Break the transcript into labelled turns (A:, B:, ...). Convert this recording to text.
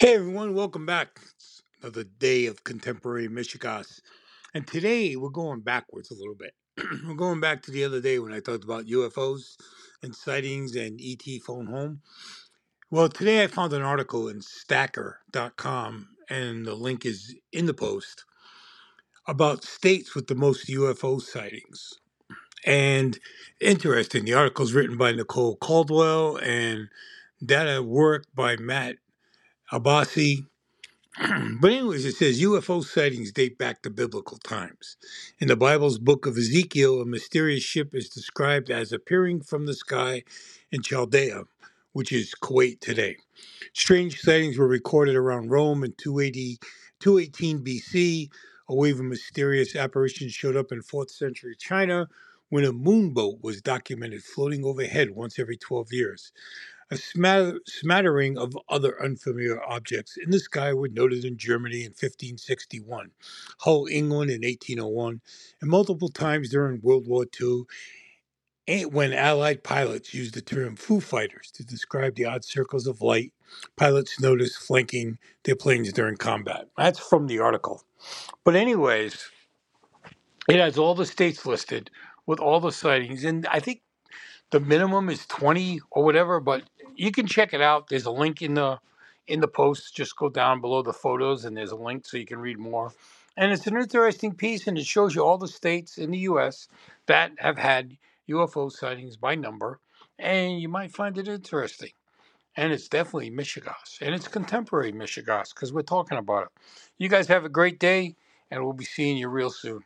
A: Hey everyone, welcome back. It's another day of contemporary Mishegoss. And today we're going backwards a little bit. we're going back to the other day when I talked about UFOs and sightings and ET phone home. Well, today I found an article in stacker.com and the link is in the post about states with the most UFO sightings. And interesting, the article is written by Nicole Caldwell and data work by Matt Abbasi but anyways, it says UFO sightings date back to biblical times. In the Bible's book of Ezekiel, a mysterious ship is described as appearing from the sky in Chaldea, which is Kuwait today. Strange sightings were recorded around Rome in 280, 218 BC. A wave of mysterious apparitions showed up in 4th century China when a moon boat was documented floating overhead once every 12 years. A smatter- smattering of other unfamiliar objects in the sky were noted in Germany in 1561, Hull, England in 1801, and multiple times during World War II when Allied pilots used the term Foo Fighters to describe the odd circles of light pilots noticed flanking their planes during combat. That's from the article. But, anyways, it has all the states listed with all the sightings, and I think the minimum is 20 or whatever but you can check it out. There's a link in the in the post. Just go down below the photos and there's a link so you can read more. And it's an interesting piece and it shows you all the states in the us that have had ufo sightings by number and you might find it interesting. And it's definitely mishegoss and it's contemporary mishegoss because we're talking about it. You guys have a great day and we'll be seeing you real soon